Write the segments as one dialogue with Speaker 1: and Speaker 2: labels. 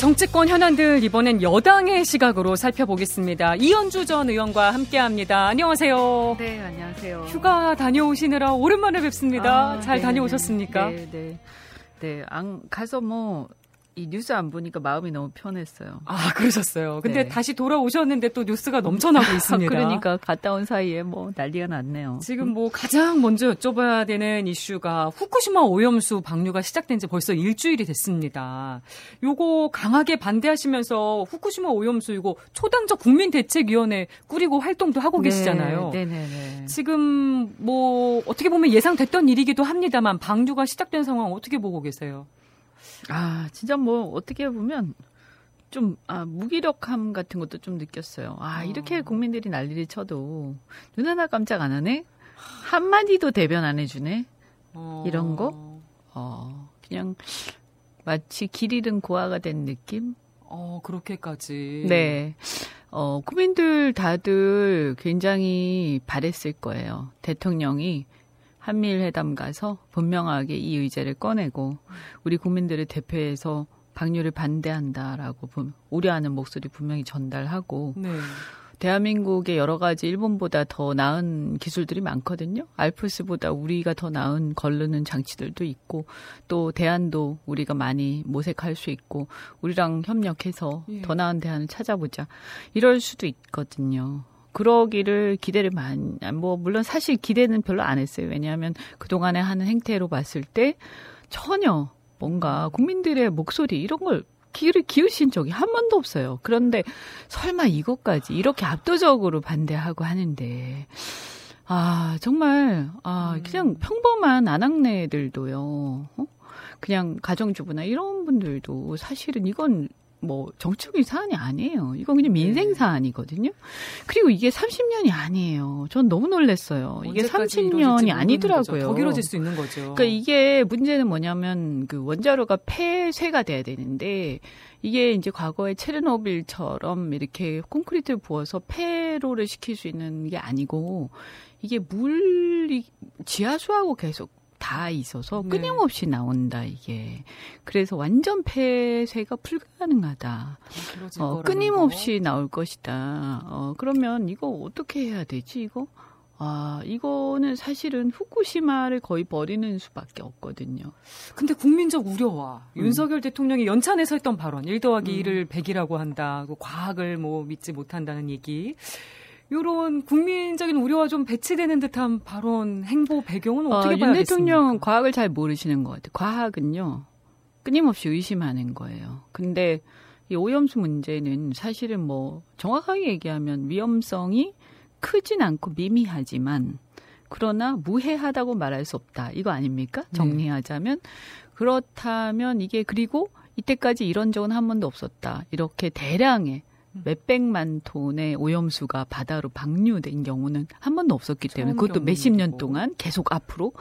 Speaker 1: 정치권 현안들 이번엔 여당의 시각으로 살펴보겠습니다. 이현주 전 의원과 함께합니다. 안녕하세요.
Speaker 2: 네, 안녕하세요.
Speaker 1: 휴가 다녀오시느라 오랜만에 뵙습니다. 아, 잘 네, 다녀오셨습니까?
Speaker 2: 네, 네. 네, 안 가서 뭐 이 뉴스 안 보니까 마음이 너무 편했어요.
Speaker 1: 아, 그러셨어요. 근데 네. 다시 돌아오셨는데 또 뉴스가 넘쳐나고 있습니다.
Speaker 2: 그러니까 갔다 온 사이에 뭐 난리가 났네요.
Speaker 1: 지금 뭐 가장 먼저 여쭤봐야 되는 이슈가 후쿠시마 오염수 방류가 시작된 지 벌써 일주일이 됐습니다. 요거 강하게 반대하시면서 후쿠시마 오염수 이거 초당적 국민 대책위원회 꾸리고 활동도 하고 네, 계시잖아요.
Speaker 2: 네 네 네.
Speaker 1: 지금 뭐 어떻게 보면 예상됐던 일이기도 합니다만 방류가 시작된 상황 어떻게 보고 계세요?
Speaker 2: 아, 진짜 뭐 어떻게 보면 좀 아, 무기력함 같은 것도 좀 느꼈어요. 아, 어. 이렇게 국민들이 난리를 쳐도 눈 하나 깜짝 안 하네? 한마디도 대변 안 해주네? 어. 이런 거? 어, 그냥 마치 길 잃은 고아가 된 느낌?
Speaker 1: 어, 그렇게까지.
Speaker 2: 네. 어, 국민들 다들 굉장히 바랬을 거예요. 대통령이 한미일 회담 가서 분명하게 이 의제를 꺼내고 우리 국민들을 대표해서 방류를 반대한다라고 우려하는 목소리 분명히 전달하고 네. 대한민국의 여러 가지 일본보다 더 나은 기술들이 많거든요. 알프스보다 우리가 더 나은 걸르는 장치들도 있고 또 대안도 우리가 많이 모색할 수 있고 우리랑 협력해서 예. 더 나은 대안을 찾아보자. 이럴 수도 있거든요. 그러기를 기대를 많이, 뭐, 물론 사실 기대는 별로 안 했어요. 왜냐하면 그동안에 하는 행태로 봤을 때 전혀 뭔가 국민들의 목소리 이런 걸 귀를 기우신 적이 한 번도 없어요. 그런데 설마 이것까지 이렇게 압도적으로 반대하고 하는데, 아, 정말, 아, 음. 그냥 평범한 아낙네들도요, 어? 그냥 가정주부나 이런 분들도 사실은 이건 뭐 정치적인 사안이 아니에요. 이건 그냥 민생 네. 사안이거든요. 그리고 이게 30년이 아니에요. 전 너무 놀랐어요. 이게 30년이 아니더라고요.
Speaker 1: 더 길어질 수 있는 거죠.
Speaker 2: 그러니까 이게 문제는 뭐냐면 그 원자로가 폐쇄가 돼야 되는데 이게 이제 과거에 체르노빌처럼 이렇게 콘크리트를 부어서 폐로를 시킬 수 있는 게 아니고 이게 물이 지하수하고 계속 다 있어서 네. 끊임없이 네. 나온다 이게 그래서 완전 폐쇄가 불가능하다. 어, 끊임없이 거. 나올 것이다. 어, 그러면 이거 어떻게 해야 되지 이거? 아, 이거는 사실은 후쿠시마를 거의 버리는 수밖에 없거든요.
Speaker 1: 근데 국민적 우려와 음. 윤석열 대통령이 연찬에서 했던 발언, 1 더하기 음. 1을 100이라고 한다, 과학을 뭐 믿지 못한다는 얘기. 이런 국민적인 우려와 좀 배치되는 듯한 발언, 행보 배경은 어, 어떻게 어, 봐야
Speaker 2: 윤 대통령은 과학을 잘 모르시는 것 같아요. 과학은요 끊임없이 의심하는 거예요. 근데 이 오염수 문제는 사실은 뭐 정확하게 얘기하면 위험성이 크진 않고 미미하지만 그러나 무해하다고 말할 수 없다. 이거 아닙니까? 네. 정리하자면 네. 그렇다면 이게 그리고 이때까지 이런 적은 한 번도 없었다. 이렇게 대량의 몇백만 톤의 오염수가 바다로 방류된 경우는 한 번도 없었기 때문에 그것도 몇십 년 동안 계속 앞으로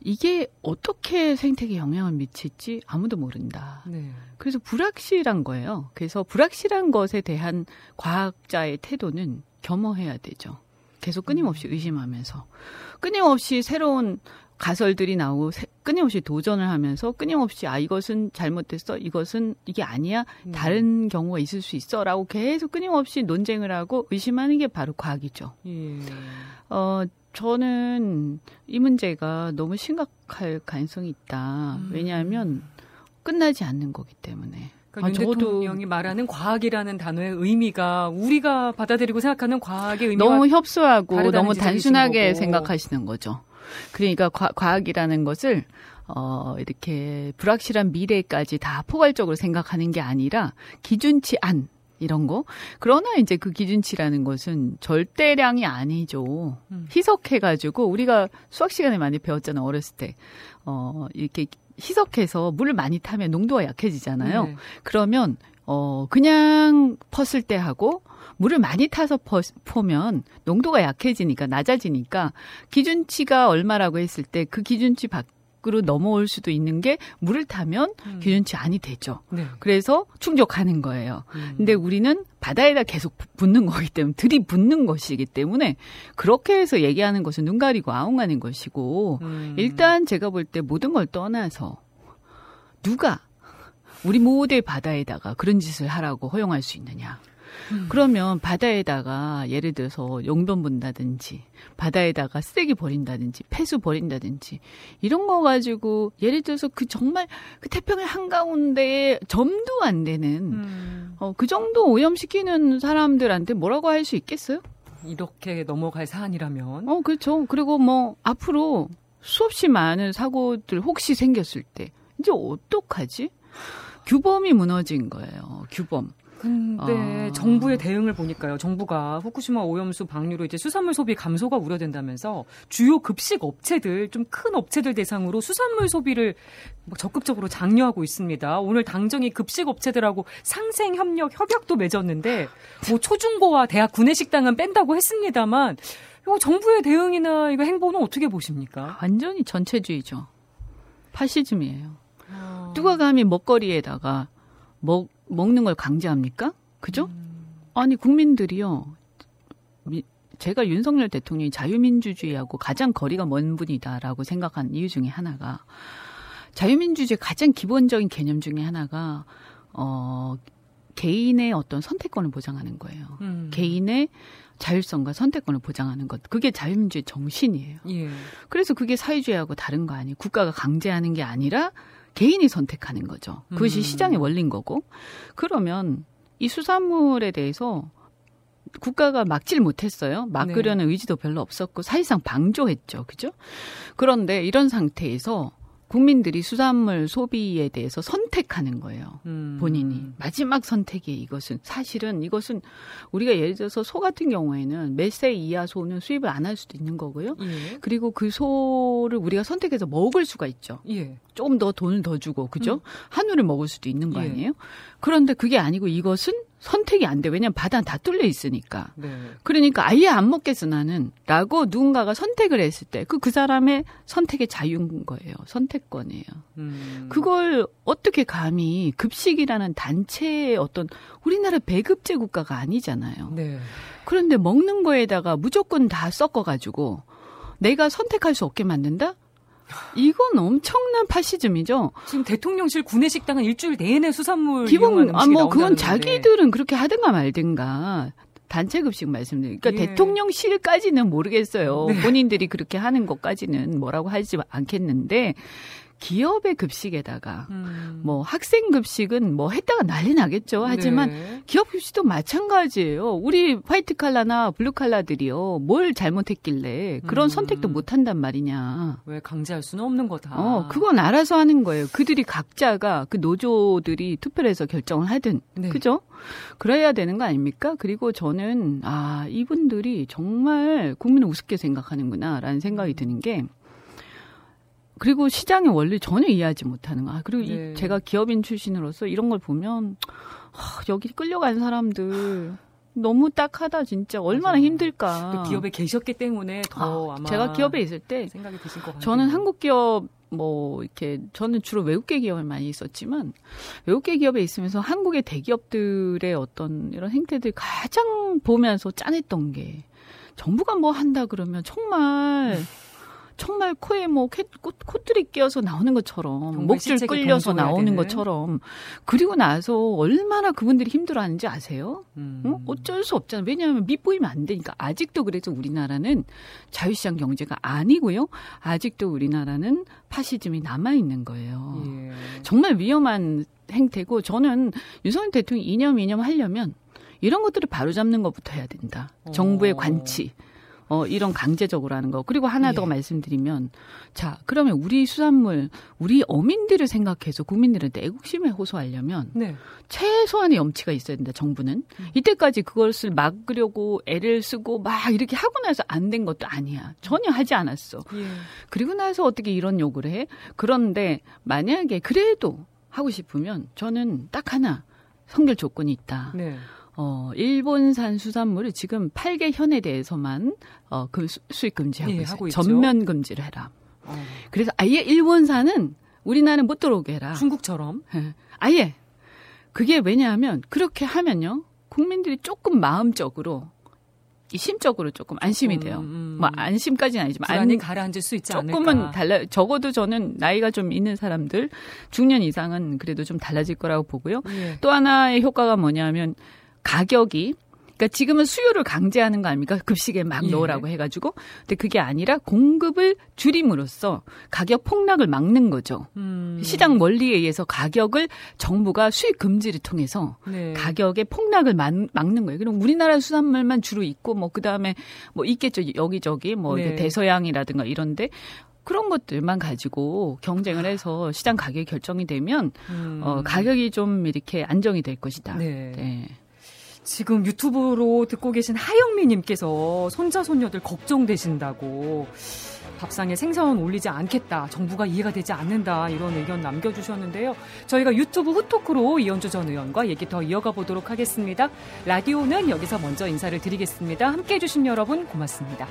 Speaker 2: 이게 어떻게 생태계에 영향을 미칠지 아무도 모른다. 네. 그래서 불확실한 거예요. 그래서 불확실한 것에 대한 과학자의 태도는 겸허해야 되죠. 계속 끊임없이 음. 의심하면서 끊임없이 새로운 가설들이 나오고 끊임없이 도전을 하면서 끊임없이 아 이것은 잘못됐어 이것은 이게 아니야 음. 다른 경우가 있을 수 있어라고 계속 끊임없이 논쟁을 하고 의심하는 게 바로 과학이죠. 예. 어 저는 이 문제가 너무 심각할 가능성이 있다. 음. 왜냐하면 끝나지 않는 거기 때문에.
Speaker 1: 그러니까 아, 윤 대통령이 말하는 과학이라는 단어의 의미가 우리가 받아들이고 생각하는 과학의 의미가
Speaker 2: 너무 협소하고 너무 단순하게 생각하시는 거죠. 그러니까 과, 과학이라는 것을 어, 이렇게 불확실한 미래까지 다 포괄적으로 생각하는 게 아니라 기준치 안 이런 거. 그러나 이제 그 기준치라는 것은 절대량이 아니죠. 음. 희석해가지고 우리가 수학 시간에 많이 배웠잖아 어렸을 때. 어 이렇게 희석해서 물을 많이 타면 농도가 약해지잖아요. 네. 그러면 어 그냥 펐을 때 하고 물을 많이 타서 퍼면 농도가 약해지니까 낮아지니까 기준치가 얼마라고 했을 때 그 기준치 밖으로 넘어올 수도 있는 게 물을 타면 음. 기준치 안이 되죠. 네. 그래서 충족하는 거예요. 음. 근데 우리는 바다에다 계속 붙는 거기 때문에 들이붙는 것이기 때문에 그렇게 해서 얘기하는 것은 눈 가리고 아웅하는 것이고 음. 일단 제가 볼 때 모든 걸 떠나서 누가 우리 모두의 바다에다가 그런 짓을 하라고 허용할 수 있느냐? 음. 그러면 바다에다가 예를 들어서 용변 본다든지 바다에다가 쓰레기 버린다든지 폐수 버린다든지 이런 거 가지고 예를 들어서 그 정말 그 태평양 한가운데 점도 안 되는 음. 어, 그 정도 오염시키는 사람들한테 뭐라고 할 수 있겠어요?
Speaker 1: 이렇게 넘어갈 사안이라면.
Speaker 2: 어, 그렇죠. 그리고 뭐 앞으로 수없이 많은 사고들 혹시 생겼을 때 이제 어떡하지? 규범이 무너진 거예요. 규범.
Speaker 1: 근데 아. 정부의 대응을 보니까요. 정부가 후쿠시마 오염수 방류로 이제 수산물 소비 감소가 우려된다면서 주요 급식 업체들 좀 큰 업체들 대상으로 수산물 소비를 뭐 적극적으로 장려하고 있습니다. 오늘 당정이 급식 업체들하고 상생 협력 협약도 맺었는데 뭐 초중고와 대학 구내식당은 뺀다고 했습니다만 이거 정부의 대응이나 이거 행보는 어떻게 보십니까?
Speaker 2: 완전히 전체주의죠. 파시즘이에요. 아. 누가 감히 먹거리에다가 먹 먹는 걸 강제합니까? 그죠? 음. 아니 국민들이요. 제가 윤석열 대통령이 자유민주주의하고 가장 거리가 먼 분이다라고 생각한 이유 중에 하나가 자유민주주의 가장 기본적인 개념 중에 하나가 어 개인의 어떤 선택권을 보장하는 거예요. 음. 개인의 자율성과 선택권을 보장하는 것. 그게 자유민주의 정신이에요. 예. 그래서 그게 사회주의하고 다른 거 아니에요. 국가가 강제하는 게 아니라 개인이 선택하는 거죠. 그것이 음. 시장의 원리인 거고. 그러면 이 수산물에 대해서 국가가 막질 못했어요. 막으려는 네. 의지도 별로 없었고 사실상 방조했죠. 그죠? 그런데 이런 상태에서 국민들이 수산물 소비에 대해서 선택하는 거예요. 음. 본인이. 마지막 선택이 이것은 사실은 이것은 우리가 예를 들어서 소 같은 경우에는 몇세 이하 소는 수입을 안 할 수도 있는 거고요. 예. 그리고 그 소를 우리가 선택해서 먹을 수가 있죠. 예. 조금 더 돈을 더 주고 그죠? 음. 한우를 먹을 수도 있는 거 예. 아니에요? 예. 그런데 그게 아니고 이것은 선택이 안 돼. 왜냐면 바다는 다 뚫려 있으니까. 네. 그러니까 아예 안 먹겠어 나는. 라고 누군가가 선택을 했을 때 그 그 사람의 선택의 자유인 거예요. 선택권이에요. 음. 그걸 어떻게 감히 급식이라는 단체의 어떤 우리나라 배급제 국가가 아니잖아요. 네. 그런데 먹는 거에다가 무조건 다 섞어 가지고 내가 선택할 수 없게 만든다? 이건 엄청난 파시즘이죠.
Speaker 1: 지금 대통령실 구내식당은 일주일 내내 수산물 기본 아뭐
Speaker 2: 그건 자기들은 그렇게 하든가 말든가 단체 급식 말씀드리니까 그러니까 예. 대통령실까지는 모르겠어요. 네. 본인들이 그렇게 하는 것까지는 뭐라고 하지 않겠는데 기업의 급식에다가 음. 뭐 학생 급식은 뭐 했다가 난리 나겠죠. 하지만 네. 기업 급식도 마찬가지예요. 우리 화이트 칼라나 블루 칼라들이요. 뭘 잘못했길래 그런 음. 선택도 못 한단 말이냐.
Speaker 1: 왜 강제할 수는 없는 거다.
Speaker 2: 어, 그건 알아서 하는 거예요. 그들이 각자가 그 노조들이 투표를 해서 결정을 하든. 네. 그죠? 그래야 되는 거 아닙니까? 그리고 저는 아, 이분들이 정말 국민을 우습게 생각하는구나라는 생각이 드는 게 그리고 시장의 원리 전혀 이해하지 못하는 거. 아, 그리고 네. 이 제가 기업인 출신으로서 이런 걸 보면 하, 여기 끌려간 사람들 너무 딱하다 진짜 얼마나 맞아. 힘들까.
Speaker 1: 기업에 계셨기 때문에 더 아, 아마
Speaker 2: 제가 기업에 있을 때
Speaker 1: 생각이 드실 것 같아요.
Speaker 2: 저는 한국 기업 뭐 이렇게 저는 주로 외국계 기업을 많이 있었지만 외국계 기업에 있으면서 한국의 대기업들의 어떤 이런 행태들 가장 보면서 짠했던 게 정부가 뭐 한다 그러면 정말 정말 코에 뭐 꽃, 콧들이 끼어서 나오는 것처럼 목줄 끌려서 나오는 되는. 것처럼 그리고 나서 얼마나 그분들이 힘들어하는지 아세요? 음. 어? 어쩔 수 없잖아요. 왜냐하면 밑보이면 안 되니까 아직도 그래서 우리나라는 자유시장 경제가 아니고요. 아직도 우리나라는 파시즘이 남아 있는 거예요. 예. 정말 위험한 행태고 저는 윤석열 대통령이 이념 이념 하려면 이런 것들을 바로잡는 것부터 해야 된다. 정부의 어. 관치. 어, 이런 강제적으로 하는 거. 그리고 하나 더 예. 말씀드리면, 자, 그러면 우리 수산물, 우리 어민들을 생각해서 국민들한테 애국심에 호소하려면, 네. 최소한의 염치가 있어야 된다, 정부는. 음. 이때까지 그것을 막으려고 애를 쓰고 막 이렇게 하고 나서 안 된 것도 아니야. 전혀 하지 않았어. 예. 그리고 나서 어떻게 이런 욕을 해? 그런데 만약에 그래도 하고 싶으면 저는 딱 하나, 성결 조건이 있다. 네. 어, 일본산 수산물을 지금 8개 현에 대해서만 어, 그 수입 금지하고 예, 있어요. 전면 금지를 해라. 어. 그래서 아예 일본산은 우리나라는 못 들어오게 해라.
Speaker 1: 중국처럼. 예.
Speaker 2: 아예. 그게 왜냐하면 그렇게 하면요. 국민들이 조금 마음적으로 심적으로 조금 안심이 돼요. 음, 음. 뭐 안심까지는 아니지만
Speaker 1: 불안이 안, 가라앉을 수 있지
Speaker 2: 조금은
Speaker 1: 않을까.
Speaker 2: 달라. 적어도 저는 나이가 좀 있는 사람들 중년 이상은 그래도 좀 달라질 거라고 보고요. 예. 또 하나의 효과가 뭐냐면 가격이 그러니까 지금은 수요를 강제하는 거 아닙니까? 급식에 막 예. 넣으라고 해가지고. 근데 그게 아니라 공급을 줄임으로써 가격 폭락을 막는 거죠. 음. 시장 원리에 의해서 가격을 정부가 수입 금지를 통해서 네. 가격의 폭락을 막, 는 거예요. 그럼 우리나라 수산물만 주로 있고 뭐 그 다음에 뭐 있겠죠. 여기저기 뭐 네. 대서양이라든가 이런데 그런 것들만 가지고 경쟁을 해서 시장 가격이 결정이 되면 음. 어, 가격이 좀 이렇게 안정이 될 것이다. 네. 네.
Speaker 1: 지금 유튜브로 듣고 계신 하영미님께서 손자 손녀들 걱정되신다고 밥상에 생선 올리지 않겠다. 정부가 이해가 되지 않는다. 이런 의견 남겨주셨는데요. 저희가 유튜브 후토크로 이현주 전 의원과 얘기 더 이어가 보도록 하겠습니다. 라디오는 여기서 먼저 인사를 드리겠습니다. 함께 해주신 여러분 고맙습니다.